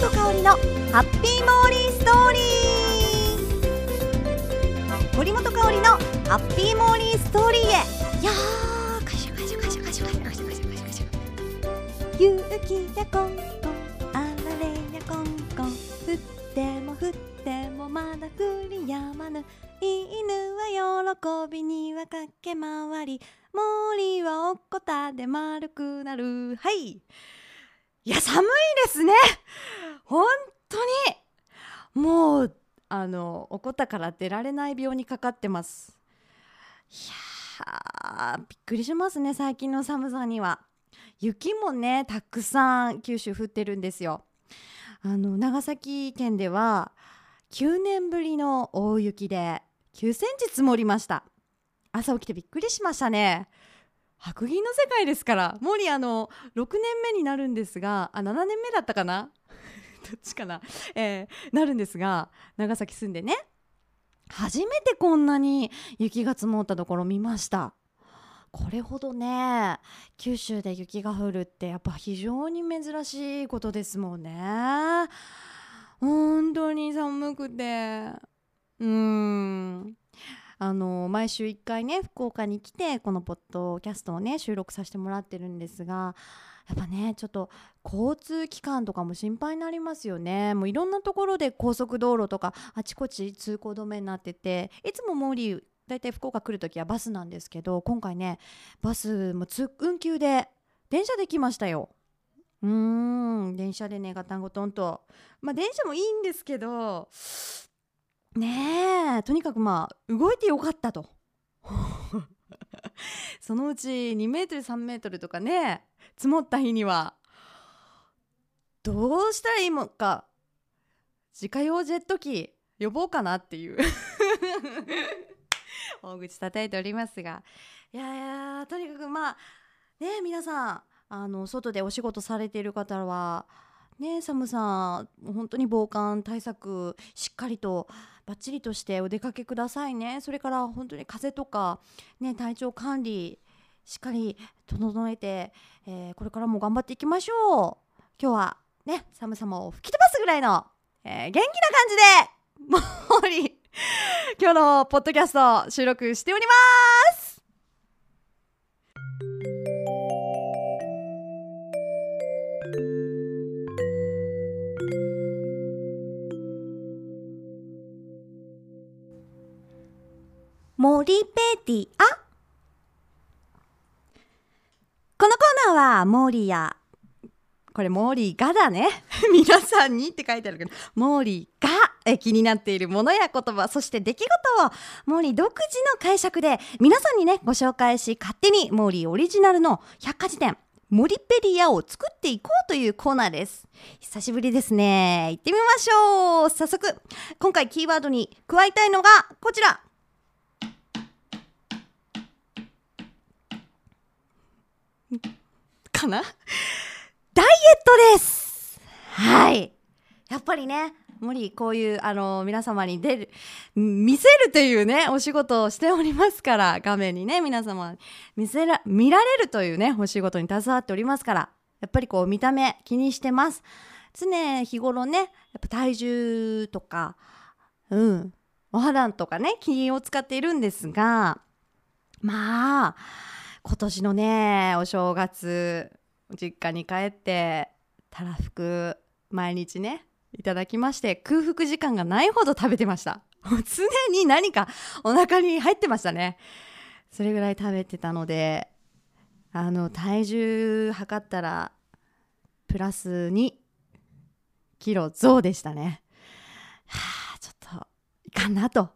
本香りのハッピーモーリーストーリー森本香りのハッピーモーリーストーリーへやーカシュカシュカシュカシュカシュカシュカシュカシュ勇気やコンコンあられやコンコン降っても降ってもまだ降りやまぬ犬は喜びには駆け回り森はおっこたで丸くなるはいいや寒いですね。本当に。もうあのおこたから出られない病にかかってます。いやーびっくりしますね最近の寒さには。雪もねたくさん九州降ってるんですよ。あの長崎県では9年ぶりの大雪で9センチ積もりました。朝起きてびっくりしましたね。白銀の世界ですから。もうあの6年目になるんですがあ7年目だったかな？どっちかな、えー、なるんですが長崎住んでね。初めてこんなに雪が積もったところ見ました。これほどね九州で雪が降るってやっぱ非常に珍しいことですもんね。本当に寒くて。うん。あの毎週1回ね福岡に来てこのポッドキャストをね収録させてもらってるんですがやっぱねちょっと交通機関とかも心配になりますよね。もういろんなところで高速道路とかあちこち通行止めになってていつもモーリー大体福岡来る時はバスなんですけど今回ねバスも通運休で電車で来ましたよ。うーん電車でねガタンゴトンと。まあ電車もいいんですけどねえとにかくまあ動いてよかったと。そのうち2メートル3メートルとかね積もった日にはどうしたらいいのか。自家用ジェット機呼ぼうかなっていう。大口叩いておりますが。いやいやとにかくまあね皆さんあの外でお仕事されている方はね寒さん本当に防寒対策しっかりとバッチリとしてお出かけくださいね。それから本当に風邪とか、ね、体調管理しっかり整えて、えー、これからも頑張っていきましょう。今日はね寒さも吹き飛ばすぐらいの、えー、元気な感じで もり。今日のポッドキャスト収録しております。モリペディア。このコーナーはモーリーやこれモーリーがだね。皆さんにって書いてあるけどモーリーがえ気になっているものや言葉そして出来事をモーリー独自の解釈で皆さんにねご紹介し勝手にモーリーオリジナルの百科事典モリペディアを作っていこうというコーナーです。久しぶりですね。行ってみましょう。早速今回キーワードに加えたいのがこちら。かな？ダイエットです！はい。やっぱりね無理こういうあの皆様に出る見せるというねお仕事をしておりますから画面にね皆様見せら見られるというねお仕事に携わっておりますからやっぱりこう見た目気にしてます。常日頃ねやっぱ体重とかうんお肌とかね気を使っているんですがまあ今年のねお正月実家に帰ってたらふく毎日ねいただきまして空腹時間がないほど食べてました。常に何かお腹に入ってましたね。それぐらい食べてたのであの体重測ったらプラス2キロ増でしたね。はあちょっといかんなと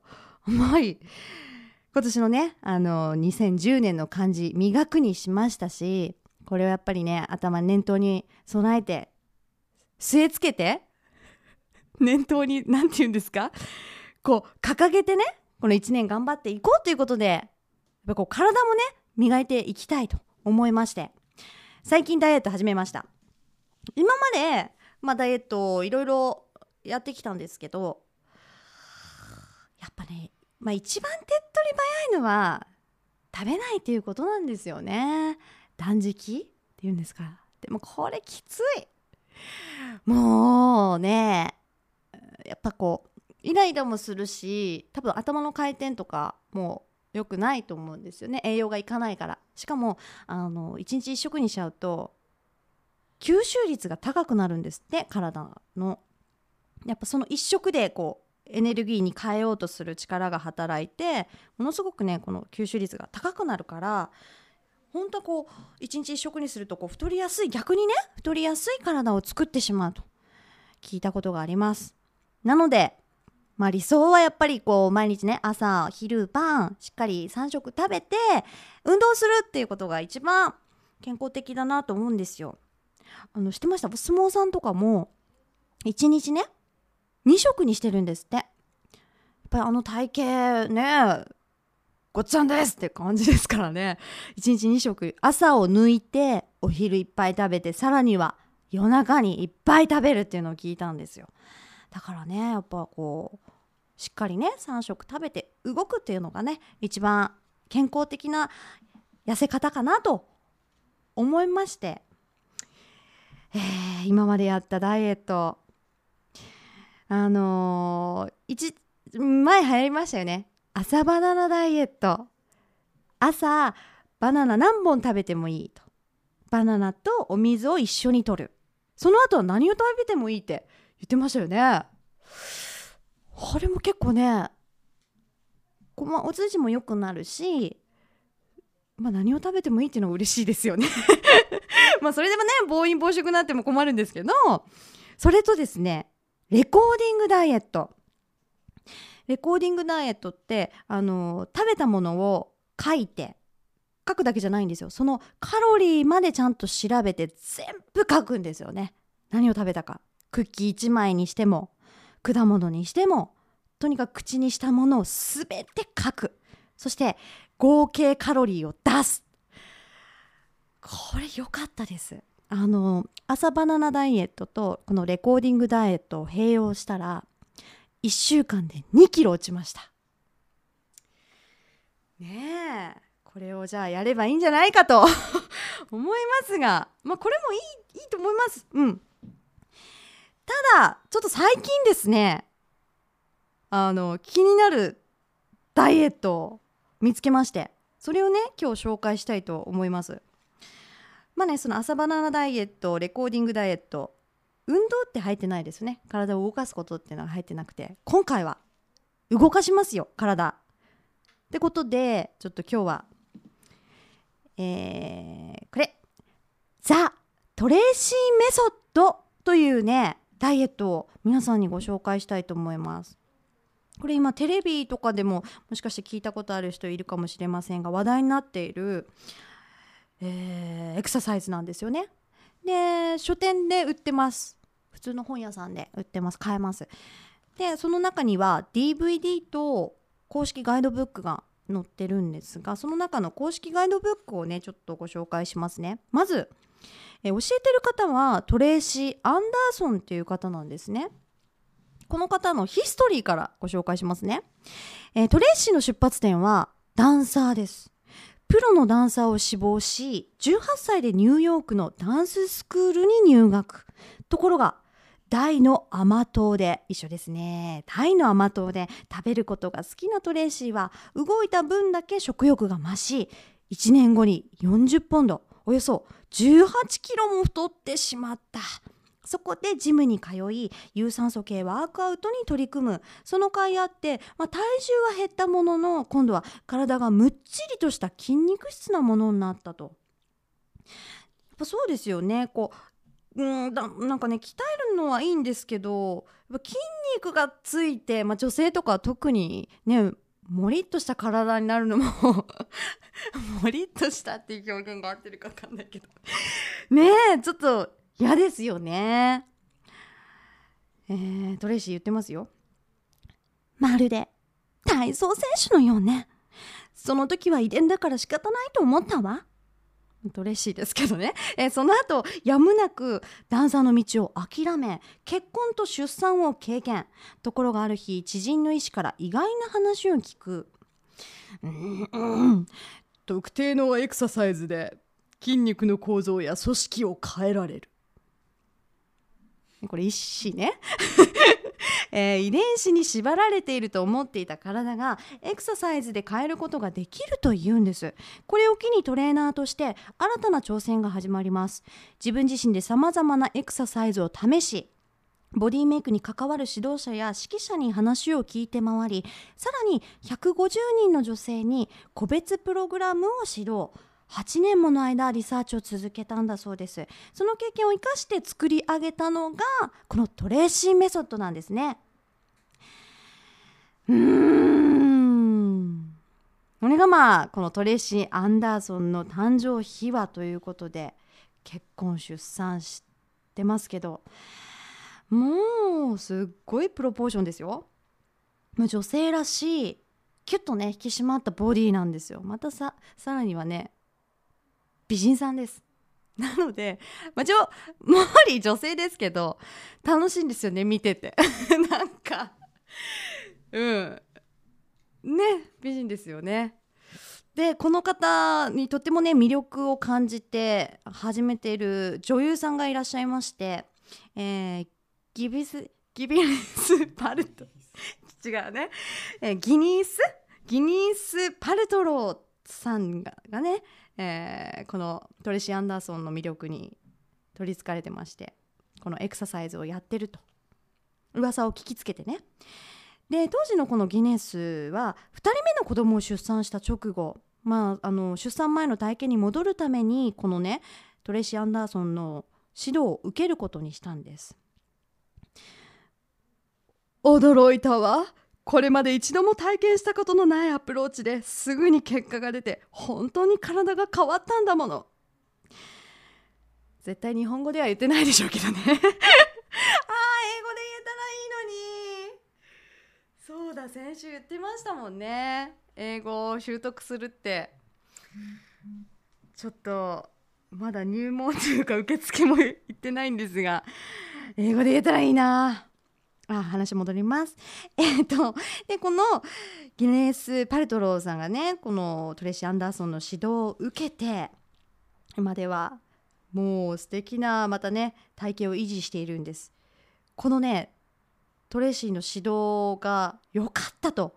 思い今年のねあの2010年の漢字磨くにしましたしこれをやっぱりね頭念頭に備えて据え付けて念頭に何て言うんですかこう掲げてねこの1年頑張っていこうということでやっぱこう体もね磨いていきたいと思いまして最近ダイエット始めました。今まで、まあ、ダイエットいろいろやってきたんですけどやっぱねまあ、一番手っ取り早いのは食べないっていうことなんですよね。断食っていうんですかでもこれきつい。もうねやっぱこうイライラもするし多分頭の回転とかもう良くないと思うんですよね。栄養がいかないから。しかもあの1日1食にしちゃうと吸収率が高くなるんですって体の。やっぱその1食でこうエネルギーに変えようとする力が働いてものすごくねこの吸収率が高くなるから本当はこう1日1食にするとこう太りやすい逆にね太りやすい体を作ってしまうと聞いたことがあります。なのでまあ理想はやっぱりこう毎日ね朝昼晩しっかり3食食べて運動するっていうことが一番健康的だなと思うんですよ。あの知ってました？相撲さんとかも1日ね2食にしてるんですって。やっぱりあの体型ねごっちゃんですって感じですからね。1日2食朝を抜いてお昼いっぱい食べてさらには夜中にいっぱい食べるっていうのを聞いたんですよ。だからねやっぱこうしっかりね3食食べて動くっていうのがね一番健康的な痩せ方かなと思いまして、えー、今までやったダイエットあのー、一前流行りましたよね。朝バナナダイエット。朝バナナ何本食べてもいいと。バナナとお水を一緒に摂る。その後は何を食べてもいいって言ってましたよね。あれも結構ねまお通じも良くなるしまあ何を食べてもいいっていうのは嬉しいですよね。まあそれでもね暴飲暴食になっても困るんですけどそれとですねレコーディングダイエット。レコーディングダイエットってあの食べたものを書いて書くだけじゃないんですよ。そのカロリーまでちゃんと調べて全部書くんですよね。何を食べたか。クッキー1枚にしても果物にしてもとにかく口にしたものを全て書く。そして合計カロリーを出す。これ良かったです。あの朝バナナダイエットとこのレコーディングダイエットを併用したら1週間で2キロ落ちました。ねえこれをじゃあやればいいんじゃないかと 思いますがまあこれもいいいいと思います。うん。ただちょっと最近ですねあの気になるダイエットを見つけましてそれをね今日紹介したいと思います。まあねその朝バナナダイエットレコーディングダイエット運動って入ってないですね。体を動かすことっていうのは入ってなくて。今回は動かしますよ体。ってことでちょっと今日はえー、これ。ザ・トレーシーメソッドというねダイエットを皆さんにご紹介したいと思います。これ今テレビとかでももしかして聞いたことある人いるかもしれませんが話題になっている、えー、エクササイズなんですよね。で書店で売ってます。普通の本屋さんで売ってます。買えます。でその中には DVD と公式ガイドブックが載ってるんですがその中の公式ガイドブックをねちょっとご紹介しますね。まずえ教えてる方はトレーシー・アンダーソンっていう方なんですね。この方のヒストリーからご紹介しますね、えトレーシーの出発点はダンサーです。プロのダンサーを志望し18歳でニューヨークのダンススクールに入学。ところが大の甘党で一緒ですね。大の甘党で食べることが好きなトレーシーは動いた分だけ食欲が増し1年後に40ポンドおよそ18キロも太ってしまった。そこでジムに通い有酸素系ワークアウトに取り組む。その甲斐あって、まあ、体重は減ったものの今度は体がむっちりとした筋肉質なものになったと。やっぱそうですよね。こううんだなんかね鍛えるのはいいんですけどやっぱ筋肉がついて、まあ、女性とか特にねもりっとした体になるのも もりっとしたっていう表現が合ってるか分かんないけど。ねえちょっと嫌ですよね。えー、トレイシー言ってますよ。まるで体操選手のようね。その時は遺伝だから仕方ないと思ったわ。トレシーですけどね、えー、その後やむなくダンサーの道を諦め結婚と出産を経験ところがある日知人の医師から意外な話を聞くうんうん特定のエクササイズで筋肉の構造や組織を変えられるこれ一子ね、えー、遺伝子に縛られていると思っていた体がエクササイズで変えることができるというんです。これを機にトレーナーとして新たな挑戦が始まります。自分自身で様々なエクササイズを試しボディメイクに関わる指導者や指揮者に話を聞いて回りさらに150人の女性に個別プログラムを指導。8年もの間リサーチを続けたんだそうです。その経験を生かして作り上げたのがこのトレーシーメソッドなんですね。うーん。これがまあこのトレーシー・アンダーソンの誕生秘話ということで結婚出産してますけどもうすっごいプロポーションですよ。もう女性らしいキュッとね引き締まったボディなんですよ。またささらにはね美人さんです。なので、まあ、ちょもり女性ですけど楽しいんですよね見てて。なんかうん。ね美人ですよね。でこの方にとってもね魅力を感じて始めている女優さんがいらっしゃいまして、えー、ギビスギビスパルト。違うね、えー、ギニース？ギニースパルトローさんががねえー、このトレシー・アンダーソンの魅力に取りつかれてましてこのエクササイズをやってると。噂を聞きつけてね。で当時のこのギネスは2人目の子供を出産した直後、まあ、あの出産前の体験に戻るためにこのねトレシー・アンダーソンの指導を受けることにしたんです。驚いたわ。これまで一度も体験したことのないアプローチですぐに結果が出て本当に体が変わったんだもの。絶対日本語では言ってないでしょうけどね。ああ英語で言えたらいいのに。そうだ先週言ってましたもんね。英語を習得するって。ちょっとまだ入門というか受付も行ってないんですが英語で言えたらいいな。あ話戻ります。えっ、とでこのギネス・パルトローさんがねこのトレシー・アンダーソンの指導を受けて今ではもう素敵なまたね体型を維持しているんです。このねトレーシーの指導が良かったと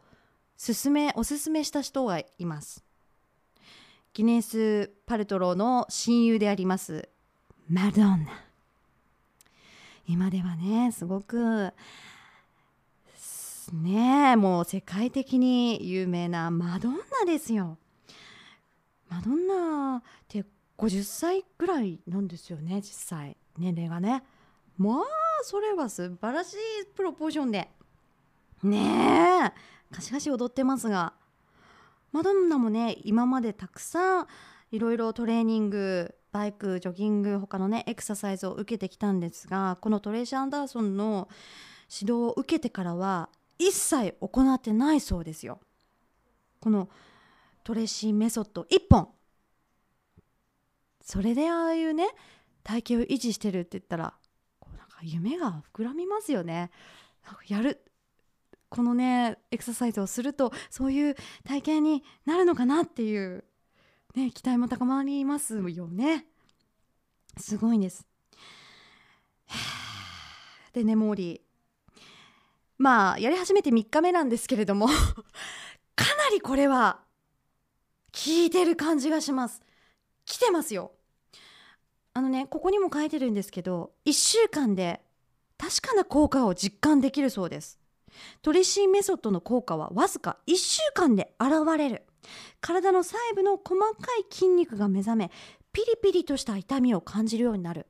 勧めおすすめした人がいます。ギネス・パルトローの親友でありますマドンナ。今ではねすごくねもう世界的に有名なマドンナですよ。マドンナって50歳ぐらいなんですよね実際年齢がね。まあそれは素晴らしいプロポーションでねえカシカシ踊ってますがマドンナもね今までたくさんいろいろトレーニングバイクジョギング他のねエクササイズを受けてきたんですがこのトレーシー・アンダーソンの指導を受けてからは一切行ってないそうですよ。このトレーシーメソッド1本それでああいうね体型を維持してるって言ったらこうなんか夢が膨らみますよね。やるこのねエクササイズをするとそういう体型になるのかなっていうね、期待も高まりますよね。すごいんです。でねモーリーまあやり始めて3日目なんですけれども かなりこれは効いてる感じがします。来てますよ。あのねここにも書いてるんですけど1週間で確かな効果を実感できるそうです。トレシーメソッドの効果はわずか1週間で現れる。体の細部の細かい筋肉が目覚めピリピリとした痛みを感じるようになる。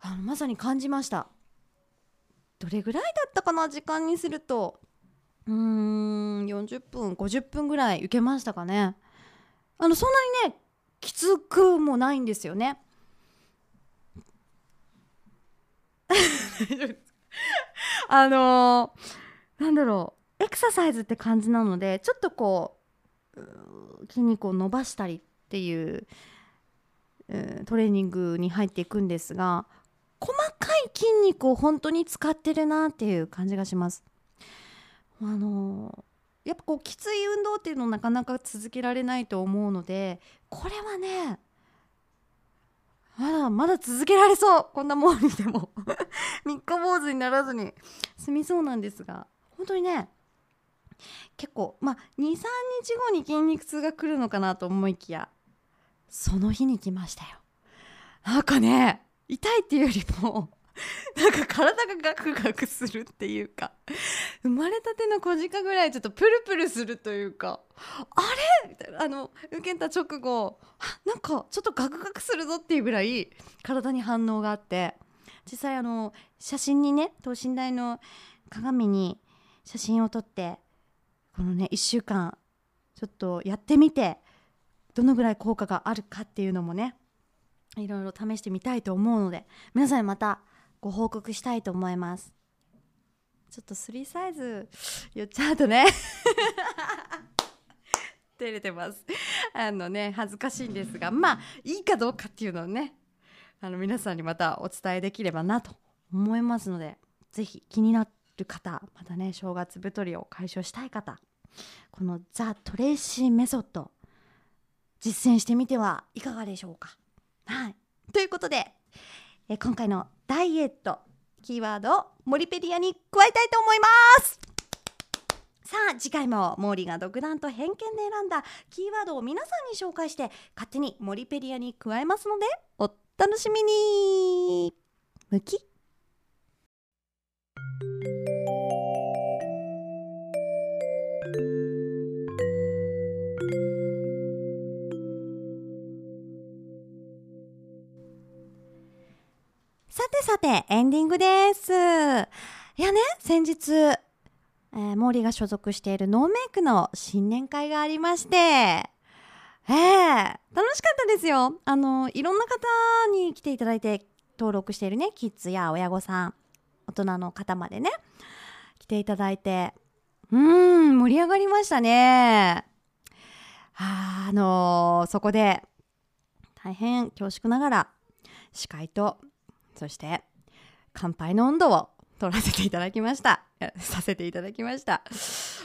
あのまさに感じました。どれぐらいだったかな時間にすると。うーん40分50分ぐらい受けましたかね。あのそんなにねきつくもないんですよね。あのー、なんだろう。エクササイズって感じなのでちょっとこう筋肉を伸ばしたりっていう、トレーニングに入っていくんですが細かい筋肉を本当に使ってるなっていう感じがします。あのやっぱこうきつい運動っていうのをなかなか続けられないと思うのでこれはねまだまだ続けられそうこんなもんにでも 三日坊主にならずに済みそうなんですが本当にね結構まあ23日後に筋肉痛が来るのかなと思いきやその日に来ましたよ。なんかね痛いっていうよりも なんか体がガクガクするっていうか生まれたての小鹿ぐらいちょっとプルプルするというかあれ？みたいなあの受けた直後なんかちょっとガクガクするぞっていうぐらい体に反応があって実際あの写真にね等身大の鏡に写真を撮ってこのね1週間ちょっとやってみてどのぐらい効果があるかっていうのもねいろいろ試してみたいと思うので皆さんにまたご報告したいと思います。ちょっと3サイズ言っちゃうとね 照れてます。あのね恥ずかしいんですがまあいいかどうかっていうのをねあの皆さんにまたお伝えできればなと思いますので是非気になってる方またね正月太りを解消したい方このザ・トレーシーメソッド実践してみてはいかがでしょうか。はい。ということでえ今回のダイエットキーワードをモリペディアに加えたいと思います。さあ次回もモーリーが独断と偏見で選んだキーワードを皆さんに紹介して勝手にモリペディアに加えますのでお楽しみに。むきさてさて、エンディングです。いやね、先日、えー、モーリーが所属しているノーメイクの新年会がありまして、えー、楽しかったですよ。あの、いろんな方に来ていただいて、登録しているね、キッズや親御さん、大人の方までね、来ていただいて、うーん、盛り上がりましたね。あ、あのー、そこで、大変恐縮ながら、司会とそして乾杯の温度を取らせていただきました。させていただきました。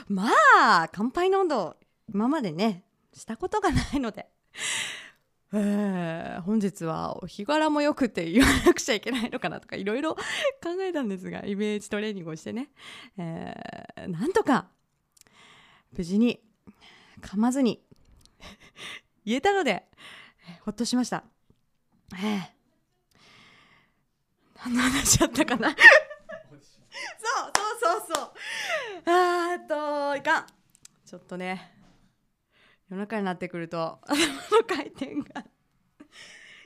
まあ乾杯の温度今までねしたことがないので。えー、本日はお日柄もよくて言わなくちゃいけないのかなとかいろいろ考えたんですがイメージトレーニングをしてね、えー、なんとか無事に噛まずに言えたのでほっとしました。えー何の話だったかな？そうそうそうそう。あーっといかん。ちょっとね。夜中になってくると頭の回転が。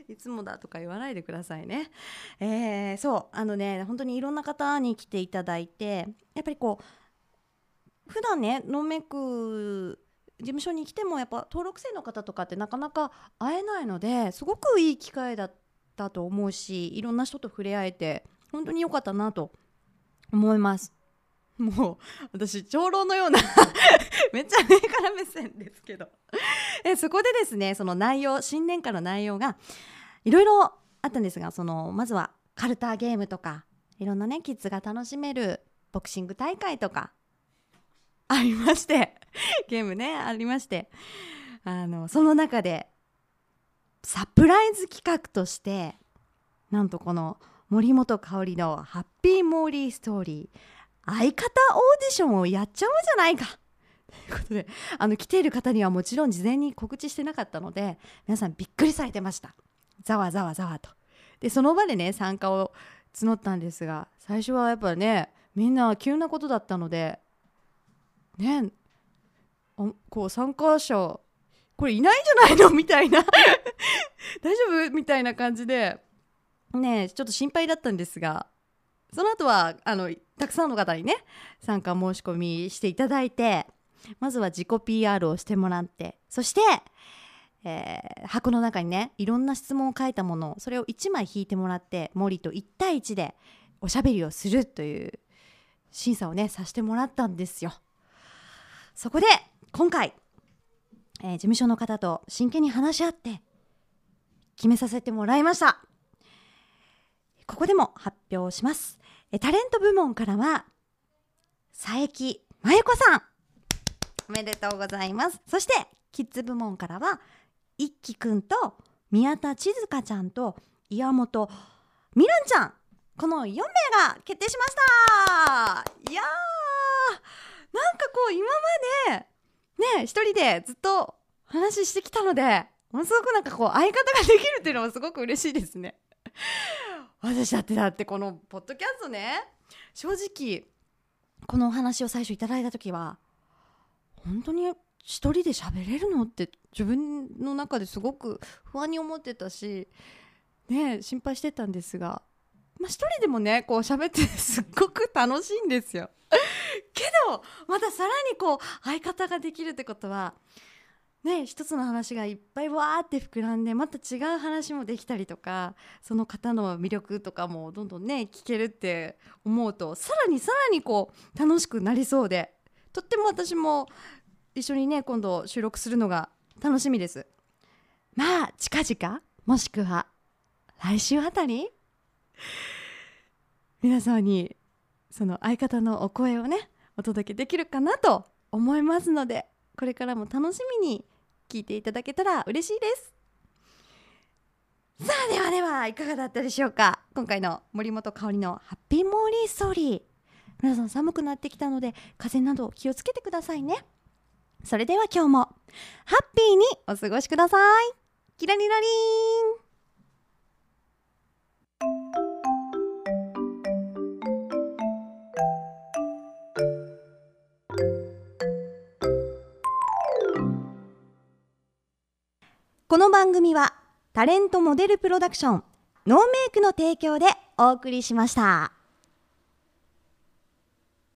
いつもだとか言わないでくださいね。えー、そう。あのね本当にいろんな方に来ていただいてやっぱりこう普段ねノーメイク事務所に来てもやっぱ登録生の方とかってなかなか会えないのですごくいい機会だったと思うしいろんな人と触れ合えて本当に良かったなと思います。もう私長老のような めっちゃ上から目線ですけど。えそこでですねその内容新年会の内容がいろいろあったんですがそのまずはカルターゲームとかいろんなねキッズが楽しめるボクシング大会とかありましてゲームねありましてあのその中でサプライズ企画としてなんとこの森本香里のハッピーモーリーストーリー相方オーディションをやっちゃおうじゃないか。ということであの来ている方にはもちろん事前に告知してなかったので皆さんびっくりされてました。ざわざわざわと。でその場でね参加を募ったんですが最初はやっぱねみんな急なことだったのでねこう参加者これいないんじゃないの？みたいな。大丈夫？みたいな感じで。ねちょっと心配だったんですが。その後はあのたくさんの方にね参加申し込みしていただいてまずは自己 PR をしてもらってそして、えー、箱の中にねいろんな質問を書いたものをそれを1枚引いてもらって森と1対1でおしゃべりをするという審査をねさせてもらったんですよ。そこで今回えー、事務所の方と真剣に話し合って決めさせてもらいました。ここでも発表します、えタレント部門からは佐伯真由子さん。おめでとうございます。そしてキッズ部門からは一輝くんと宮田千鶴香ちゃんと岩本みらんちゃん。この4名が決定しました。いやーなんかこう今までね一人でずっと話してきたのでものすごくなんかこう相方ができるっていうのはすごく嬉しいですね。私だってだってこのポッドキャストね正直このお話を最初いただいた時は本当に一人で喋れるのって自分の中ですごく不安に思ってたしね心配してたんですがまあ一人でもねこう喋ってすっごく楽しいんですよ。けどまたさらにこう相方ができるってことはね一つの話がいっぱいわーって膨らんでまた違う話もできたりとかその方の魅力とかもどんどんね聞けるって思うとさらにさらにこう楽しくなりそうでとっても私も一緒にね今度収録するのが楽しみです。まあ近々もしくは来週あたり 皆さんにその相方のお声をねお届けできるかなと思いますのでこれからも楽しみに聞いていただけたら嬉しいです。さあではではいかがだったでしょうか。今回の森本香里のハッピーモーリーストーリー。皆さん寒くなってきたので風邪など気をつけてくださいね。それでは今日もハッピーにお過ごしください。キラリラリン。この番組はタレントモデルプロダクションノーメイクの提供でお送りしました。